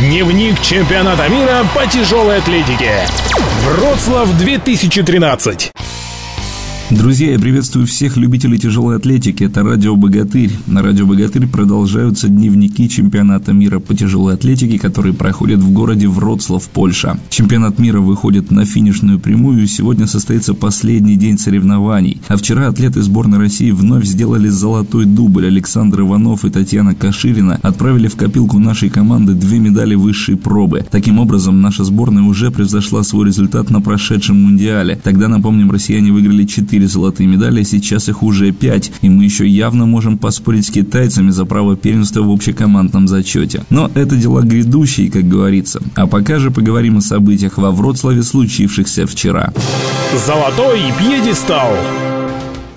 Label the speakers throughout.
Speaker 1: Дневник чемпионата мира по тяжелой атлетике. Вроцлав 2013.
Speaker 2: Друзья, я приветствую всех любителей тяжелой атлетики. Это Радио Богатырь. На Радио Богатырь продолжаются дневники чемпионата мира по тяжелой атлетике, которые проходят в городе Вроцлав, Польша. Чемпионат мира выходит на финишную прямую, и сегодня состоится последний день соревнований. А вчера атлеты сборной России вновь сделали золотой дубль. Александр Иванов и Татьяна Каширина отправили в копилку нашей команды две медали высшей пробы. Таким образом, наша сборная уже превзошла свой результат на прошедшем мундиале. Тогда, напомним, россияне выиграли 4 4 золотые медали, а сейчас их уже 5, и мы еще явно можем поспорить с китайцами за право первенства в общекомандном зачете. Но это дела грядущие, как говорится. А пока же поговорим о событиях во Вроцлаве, случившихся вчера.
Speaker 1: Золотой пьедестал.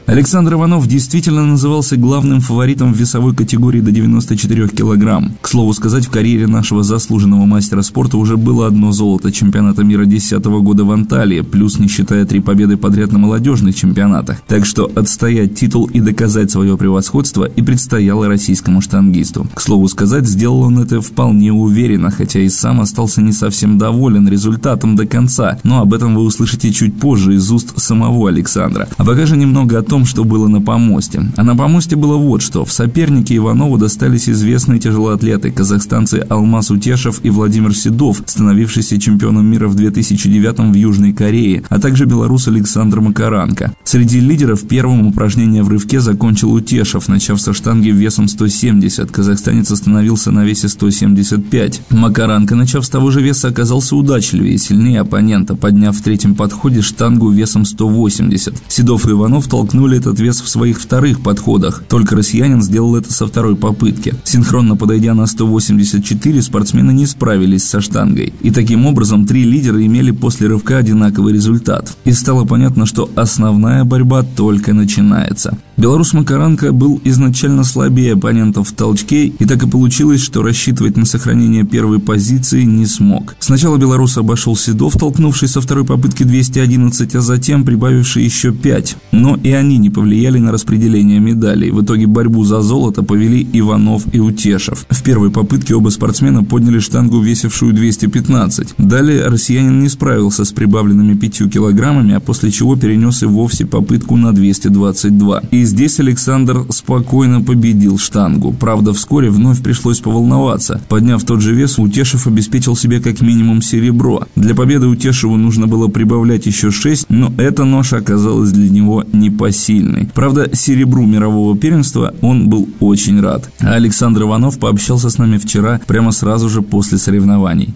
Speaker 2: Александр Иванов действительно назывался главным фаворитом в весовой категории до 94 килограмм. К слову сказать, в карьере нашего заслуженного мастера спорта уже было одно золото чемпионата мира 2010 года в Анталии, плюс не считая три победы подряд на молодежных чемпионатах. Так что отстоять титул и доказать свое превосходство и предстояло российскому штангисту. К слову сказать, сделал он это вполне уверенно, хотя и сам остался не совсем доволен результатом до конца, но об этом вы услышите чуть позже из уст самого Александра. А пока же немного о том, что было на помосте. А на помосте было вот что. В сопернике Иванову достались известные тяжелоатлеты, казахстанцы Алмаз Утешев и Владимир Седов, становившиеся чемпионом мира в 2009 в Южной Корее, а также белорус Александр Макаранко. Среди лидеров первым упражнение в рывке закончил Утешев, начав со штанги весом 170. Казахстанец остановился на весе 175. Макаранко, начав с того же веса, оказался удачливее и сильнее оппонента, подняв в третьем подходе штангу весом 180. Седов и Иванов толкнули вернули этот вес в своих вторых подходах, только россиянин сделал это со второй попытки. Синхронно подойдя на 184, спортсмены не справились со штангой. И таким образом три лидера имели после рывка одинаковый результат. И стало понятно, что основная борьба только начинается. Белорус Макаранко был изначально слабее оппонентов в толчке, и так и получилось, что рассчитывать на сохранение первой позиции не смог. Сначала белорус обошел Седов, толкнувший со второй попытки 211, а затем прибавивший еще 5. Но и они не повлияли на распределение медалей. В итоге борьбу за золото повели Иванов и Утешев. В первой попытке оба спортсмена подняли штангу, весившую 215. Далее россиянин не справился с прибавленными 5 килограммами, а после чего перенес и вовсе попытку на 222. И и здесь Александр спокойно победил штангу. Правда, вскоре вновь пришлось поволноваться. Подняв тот же вес, Утешев обеспечил себе как минимум серебро. Для победы Утешеву нужно было прибавлять еще 6, но эта ноша оказалась для него непосильной. Правда, серебру мирового первенства он был очень рад. А Александр Иванов пообщался с нами вчера, прямо сразу же после соревнований.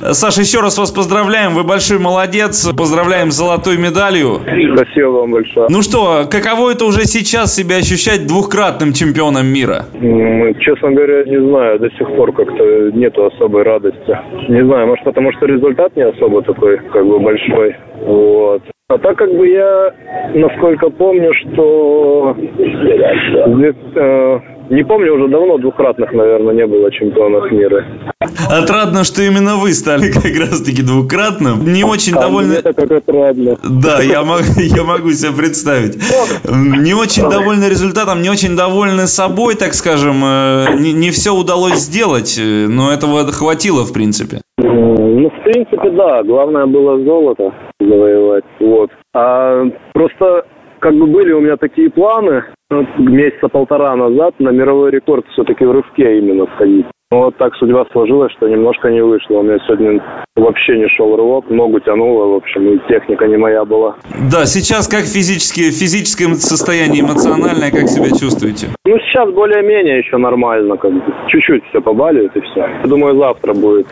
Speaker 3: Саша, еще раз вас поздравляем. Вы большой молодец. Поздравляем с золотой медалью.
Speaker 4: Спасибо вам большое.
Speaker 3: Ну что, каково это уже сейчас себя ощущать двухкратным чемпионом мира?
Speaker 4: Честно говоря, не знаю. До сих пор как-то нету особой радости. Не знаю, может потому что результат не особо такой, как бы большой. Вот. А так как бы я, насколько помню, что э, не помню, уже давно двукратных, наверное, не было чемпионов мира.
Speaker 3: Отрадно, что именно вы стали как раз-таки двукратным. Не очень а довольны...
Speaker 4: Это как отрадно.
Speaker 3: Да, я могу, я могу себе представить. Не очень довольны результатом, не очень довольны собой, так скажем. Э, не, не все удалось сделать, э, но этого хватило, в принципе.
Speaker 4: Ну, в принципе, да. Главное было золото завоевать. Вот. А просто как бы были у меня такие планы месяца полтора назад на мировой рекорд все-таки в рывке именно сходить. Но вот так судьба сложилась, что немножко не вышло. У меня сегодня вообще не шел рывок, ногу тянуло, в общем, и техника не моя была.
Speaker 3: Да, сейчас как физически, физическое состояние эмоциональное, как себя чувствуете?
Speaker 4: Ну, сейчас более-менее еще нормально, как бы. Чуть-чуть все побаливает и все. Я думаю, завтра будет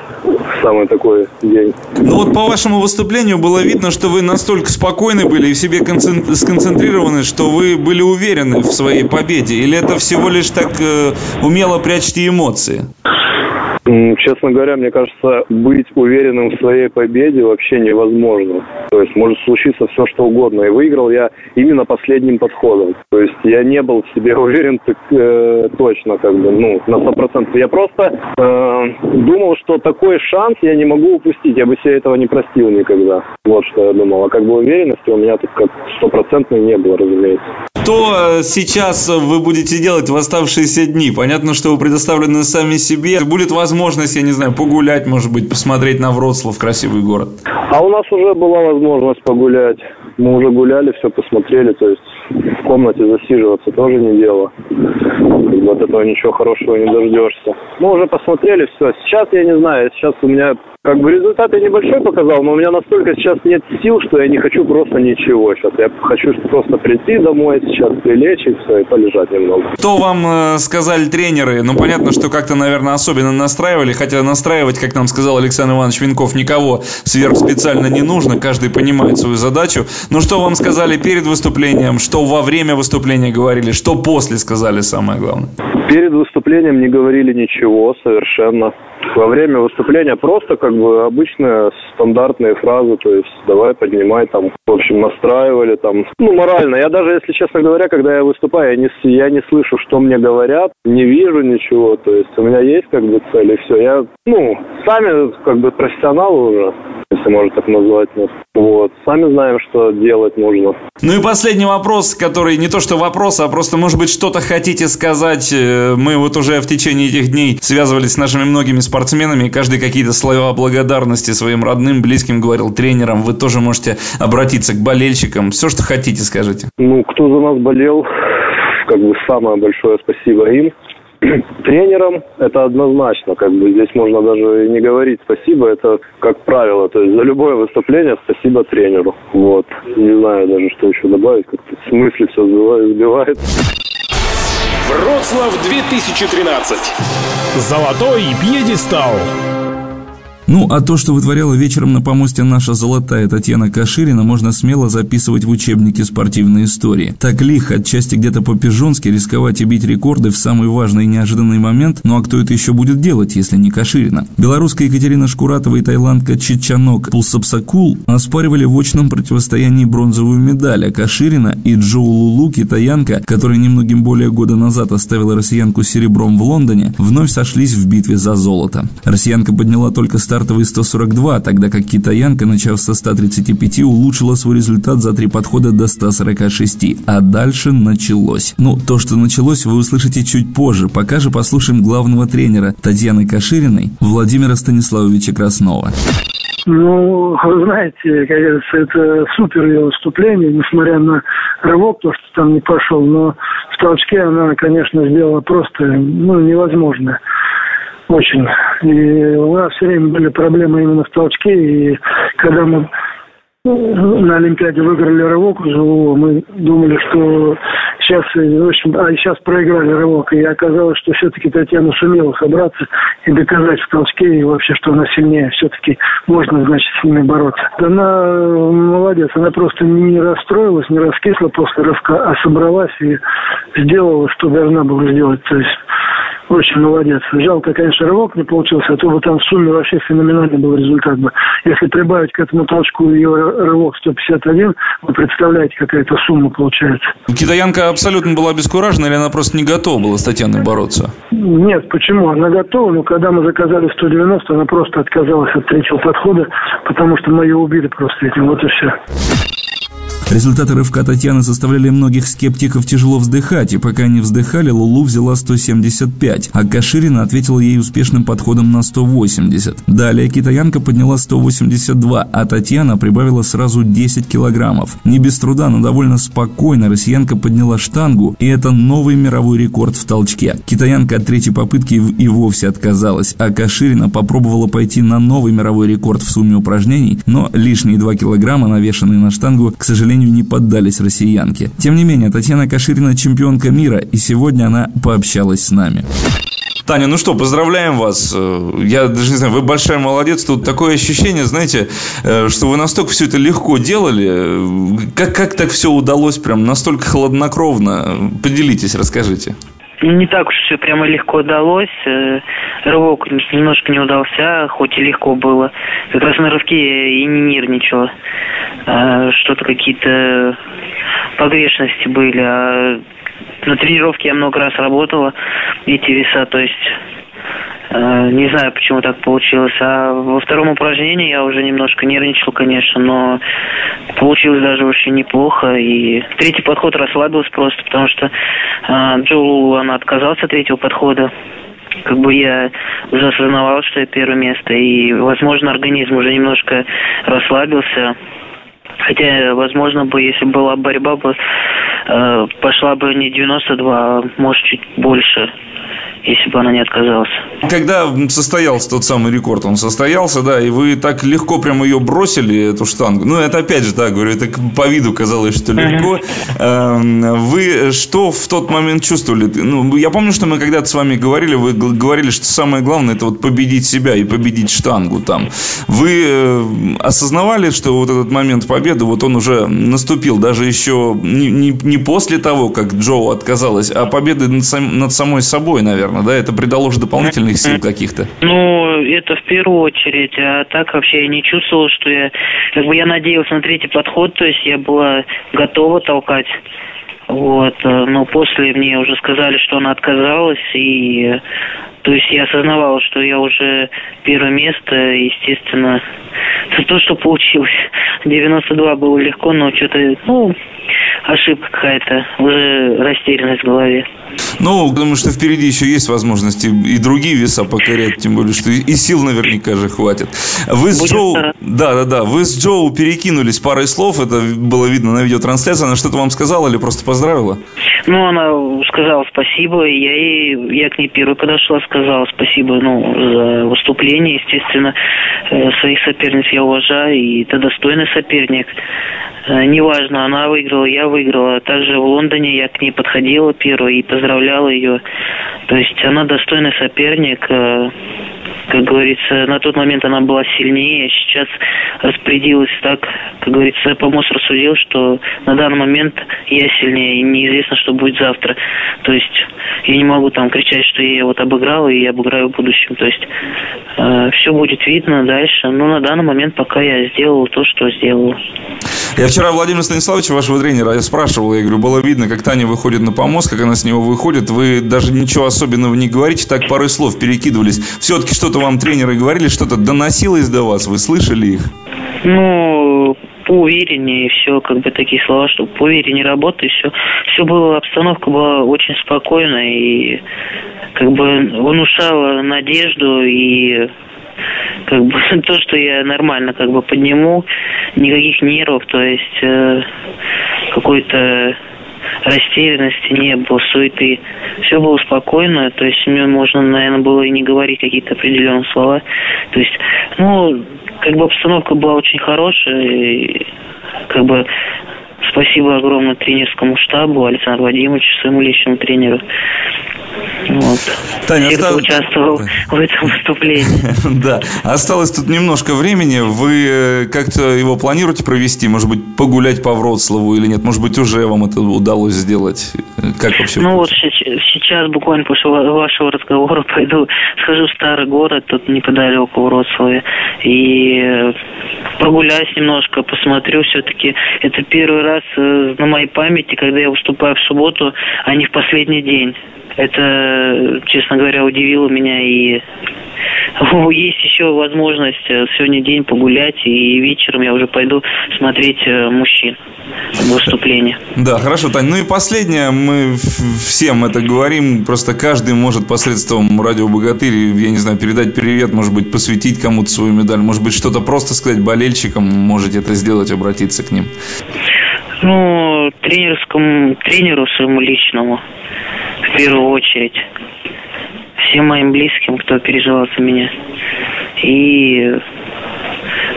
Speaker 4: самый такой день.
Speaker 3: Ну вот по вашему выступлению было видно, что вы настолько спокойны были и в себе сконцентрированы, что вы были уверены в своей победе. Или это всего лишь так э, умело прячьте эмоции?
Speaker 4: Честно говоря, мне кажется, быть уверенным в своей победе вообще невозможно. То есть может случиться все, что угодно. И выиграл я именно последним подходом. То есть я не был в себе уверен э, точно, как бы, ну, на сто процентов. Я просто э, думал, что такой шанс я не могу упустить. Я бы себе этого не простил никогда. Вот что я думал. А как бы уверенности у меня тут как стопроцентной не было, разумеется.
Speaker 3: Что сейчас вы будете делать в оставшиеся дни? Понятно, что вы предоставлены сами себе. Будет возможность, я не знаю, погулять, может быть, посмотреть на Вроцлав, красивый город.
Speaker 4: А у нас уже была возможность погулять. Мы уже гуляли, все посмотрели, то есть в комнате засиживаться тоже не дело. От этого ничего хорошего не дождешься. Мы уже посмотрели все. Сейчас я не знаю, сейчас у меня как бы результат я небольшой показал, но у меня настолько сейчас нет сил, что я не хочу просто ничего сейчас. Я хочу просто прийти домой сейчас, прилечь и все, и полежать немного.
Speaker 3: Что вам э, сказали тренеры? Ну, понятно, что как-то, наверное, особенно настраивали, хотя настраивать, как нам сказал Александр Иванович Винков, никого сверхспециально не нужно, каждый понимает свою задачу. Но что вам сказали перед выступлением, что во время выступления говорили, что после сказали самое главное?
Speaker 4: Перед выступлением не говорили ничего совершенно. Во время выступления просто как бы обычные стандартные фразы, то есть давай поднимай там, в общем, настраивали там, ну, морально. Я даже, если честно говоря, когда я выступаю, я не, я не слышу, что мне говорят, не вижу ничего, то есть у меня есть как бы цель и все. Я, ну, сами как бы профессионалы уже, если можно так назвать нас. Вот. Сами знаем, что делать нужно.
Speaker 3: Ну и последний вопрос, который не то что вопрос, а просто, может быть, что-то хотите сказать. Э, мы вот уже в течение этих дней связывались с нашими многими спортсменами, и каждый какие-то слова благодарности своим родным, близким говорил, тренерам. Вы тоже можете обратиться к болельщикам. Все, что хотите, скажите.
Speaker 4: Ну, кто за нас болел, как бы самое большое спасибо им. Тренерам это однозначно, как бы здесь можно даже не говорить спасибо, это как правило, то есть за любое выступление спасибо тренеру. Вот. Не знаю даже, что еще добавить, как-то в смысле все сбивает.
Speaker 1: Вроцлав 2013. Золотой пьедестал.
Speaker 2: Ну, а то, что вытворяла вечером на помосте наша золотая Татьяна Каширина, можно смело записывать в учебнике спортивной истории. Так лихо, отчасти где-то по-пижонски, рисковать и бить рекорды в самый важный и неожиданный момент, ну а кто это еще будет делать, если не Каширина? Белорусская Екатерина Шкуратова и тайландка Чичанок Пулсапсакул оспаривали в очном противостоянии бронзовую медаль, а Каширина и Джоу Лулу, китаянка, которая немногим более года назад оставила россиянку серебром в Лондоне, вновь сошлись в битве за золото. Россиянка подняла только стартовый 142, тогда как китаянка, начав со 135, улучшила свой результат за три подхода до 146. А дальше началось. Ну, то, что началось, вы услышите чуть позже. Пока же послушаем главного тренера Татьяны Кашириной Владимира Станиславовича Краснова.
Speaker 5: Ну, вы знаете, как это супер ее выступление, несмотря на рывок, то, что там не пошел, но в толчке она, конечно, сделала просто, ну, невозможное. Очень. И у нас все время были проблемы именно в толчке. И когда мы на Олимпиаде выиграли рывок мы думали, что сейчас, в общем, а сейчас проиграли рывок. И оказалось, что все-таки Татьяна сумела собраться и доказать в толчке, и вообще, что она сильнее. Все-таки можно, значит, с ними бороться. Она молодец, она просто не расстроилась, не раскисла после рывка, а собралась и сделала, что должна была сделать. То есть очень молодец. Жалко, конечно, рывок не получился, а то бы там в сумме вообще феноменальный был результат бы. Если прибавить к этому толчку ее рывок 151, вы представляете, какая-то сумма получается.
Speaker 3: Китаянка абсолютно была обескуражена или она просто не готова была с Татьяной бороться?
Speaker 5: Нет, почему? Она готова, но когда мы заказали 190, она просто отказалась от третьего подхода, потому что мы ее убили просто этим. Вот и все.
Speaker 2: Результаты рывка Татьяны заставляли многих скептиков тяжело вздыхать, и пока они вздыхали, Лулу взяла 175, а Каширина ответила ей успешным подходом на 180. Далее китаянка подняла 182, а Татьяна прибавила сразу 10 килограммов. Не без труда, но довольно спокойно россиянка подняла штангу, и это новый мировой рекорд в толчке. Китаянка от третьей попытки и вовсе отказалась, а Каширина попробовала пойти на новый мировой рекорд в сумме упражнений, но лишние 2 килограмма, навешанные на штангу, к сожалению, сожалению, не поддались россиянке. Тем не менее, Татьяна Каширина чемпионка мира, и сегодня она пообщалась с нами.
Speaker 3: Таня, ну что, поздравляем вас. Э, я даже не знаю, вы большая молодец. Тут такое ощущение, знаете, э, что вы настолько все это легко делали. Как, как так все удалось прям настолько хладнокровно? Поделитесь, расскажите.
Speaker 6: Не так уж все прямо легко удалось. Э, рывок немножко не удался, хоть и легко было. Как раз на рывке и не нервничала. А что-то какие-то погрешности были. А на тренировке я много раз работала эти веса, то есть не знаю, почему так получилось. А во втором упражнении я уже немножко нервничал, конечно, но получилось даже очень неплохо. И третий подход расслабился просто, потому что э, Джоу, она отказался от третьего подхода как бы я уже осознавал, что я первое место, и, возможно, организм уже немножко расслабился. Хотя, возможно, бы, если была борьба, бы э, пошла бы не 92, а может чуть больше если бы она не отказалась.
Speaker 2: Когда состоялся тот самый рекорд, он состоялся, да, и вы так легко прямо ее бросили, эту штангу. Ну, это опять же, да, говорю, это по виду казалось, что легко. Uh-huh. Вы что в тот момент чувствовали? Ну, я помню, что мы когда-то с вами говорили, вы говорили, что самое главное это вот победить себя и победить штангу там. Вы э, осознавали, что вот этот момент победы, вот он уже наступил, даже еще не, не, не после того, как Джоу отказалась, а победы над, сам, над самой собой, наверное да? Это придало уже дополнительных сил каких-то.
Speaker 6: Ну, это в первую очередь. А так вообще я не чувствовал, что я... Как бы я надеялся на третий подход, то есть я была готова толкать. Вот, э, но после мне уже сказали, что она отказалась, и то есть я осознавал, что я уже первое место, естественно, это то, что получилось. 92 было легко, но что-то, ну, ошибка какая-то, уже растерянность в голове.
Speaker 2: Ну, думаю, что впереди еще есть возможности и другие веса покорять, тем более, что и сил наверняка же хватит. Вы с Будет Джоу... Да, да, да. Вы с Джоу перекинулись парой слов, это было видно на видеотрансляции. Она что-то вам сказала или просто поздравила?
Speaker 6: Ну, она сказала спасибо, и я, ей, я к ней первой подошла, сказала спасибо ну, за выступление, естественно. Э, своих соперниц я уважаю, и это достойный соперник. Э, неважно, она выиграла, я выиграла. Также в Лондоне я к ней подходила первой и поздравляла ее. То есть она достойный соперник. Э, как говорится, на тот момент она была сильнее, сейчас распорядилась так, как говорится, помощь рассудил, что на данный момент я сильнее, и неизвестно, что будет завтра. То есть я не могу там кричать, что я вот обыграл, и я обыграю в будущем. То есть э, все будет видно дальше. Но на данный момент пока я сделал то, что сделал.
Speaker 2: Я вчера Владимира Станиславовича, вашего тренера, я спрашивал, я говорю, было видно, как Таня выходит на помост, как она с него выходит. Вы даже ничего особенного не говорите, так парой слов перекидывались. Все-таки что-то вам тренеры говорили, что-то доносилось до вас, вы слышали их?
Speaker 6: Ну, поувереннее, все, как бы такие слова, что поувереннее работай, все. Все было, обстановка была очень спокойная и как бы внушала надежду и как бы то, что я нормально как бы подниму, никаких нервов, то есть э, какой-то растерянности не было, суеты. Все было спокойно, то есть мне можно, наверное, было и не говорить какие-то определенные слова. То есть, ну, как бы обстановка была очень хорошая, и как бы спасибо огромное тренерскому штабу, Александру Вадимовичу, своему личному тренеру. Вот. Таня, Все, осталось... кто участвовал в этом выступлении.
Speaker 2: Да. Осталось тут немножко времени. Вы э, как-то его планируете провести? Может быть, погулять по Вроцлаву или нет? Может быть, уже вам это удалось сделать? Как вообще?
Speaker 6: Ну вот сейчас буквально после вашего разговора пойду, схожу в старый город, тут неподалеку Вроцлаве, и э, прогуляюсь немножко, посмотрю. Все-таки это первый раз э, на моей памяти, когда я выступаю в субботу, а не в последний день. Это, честно говоря, удивило меня и есть еще возможность э, сегодня день погулять, и вечером я уже пойду смотреть э, мужчин выступление.
Speaker 2: Да, хорошо, Тань. Ну и последнее, мы всем это говорим, просто каждый может посредством радио Богатырь, я не знаю, передать привет, может быть, посвятить кому-то свою медаль, может быть, что-то просто сказать болельщикам, можете это сделать, обратиться к ним.
Speaker 6: Ну, тренерскому, тренеру своему личному, в первую очередь. Всем моим близким, кто переживал за меня. И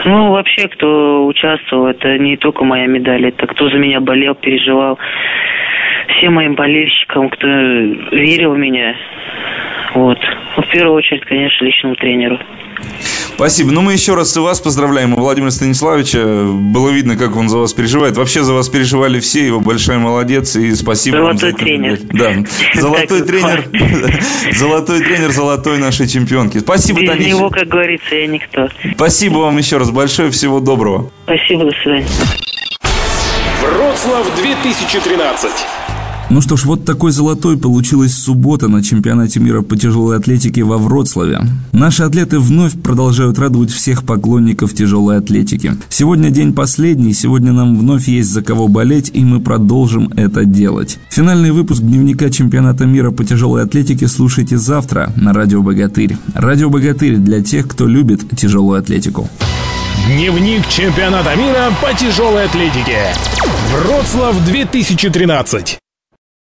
Speaker 6: ну, вообще, кто участвовал, это не только моя медаль, это кто за меня болел, переживал. Всем моим болельщикам, кто верил в меня. Вот. Ну, в первую очередь, конечно, личному тренеру.
Speaker 2: Спасибо. Ну, мы еще раз и вас поздравляем, Владимира Станиславовича. Было видно, как он за вас переживает. Вообще за вас переживали все, его большой молодец, и спасибо
Speaker 6: Золотой вам за тренер.
Speaker 2: Да. Золотой тренер. Золотой тренер золотой нашей чемпионки. Спасибо,
Speaker 6: Без
Speaker 2: Танюша.
Speaker 6: него, как говорится, я никто.
Speaker 2: Спасибо вам еще раз большое. Всего доброго.
Speaker 6: Спасибо, до свидания.
Speaker 1: Вроцлав 2013.
Speaker 2: Ну что ж, вот такой золотой получилась суббота на чемпионате мира по тяжелой атлетике во Вроцлаве. Наши атлеты вновь продолжают радовать всех поклонников тяжелой атлетики. Сегодня день последний, сегодня нам вновь есть за кого болеть, и мы продолжим это делать. Финальный выпуск дневника чемпионата мира по тяжелой атлетике слушайте завтра на Радио Богатырь. Радио Богатырь для тех, кто любит тяжелую атлетику.
Speaker 1: Дневник чемпионата мира по тяжелой атлетике. Вроцлав 2013.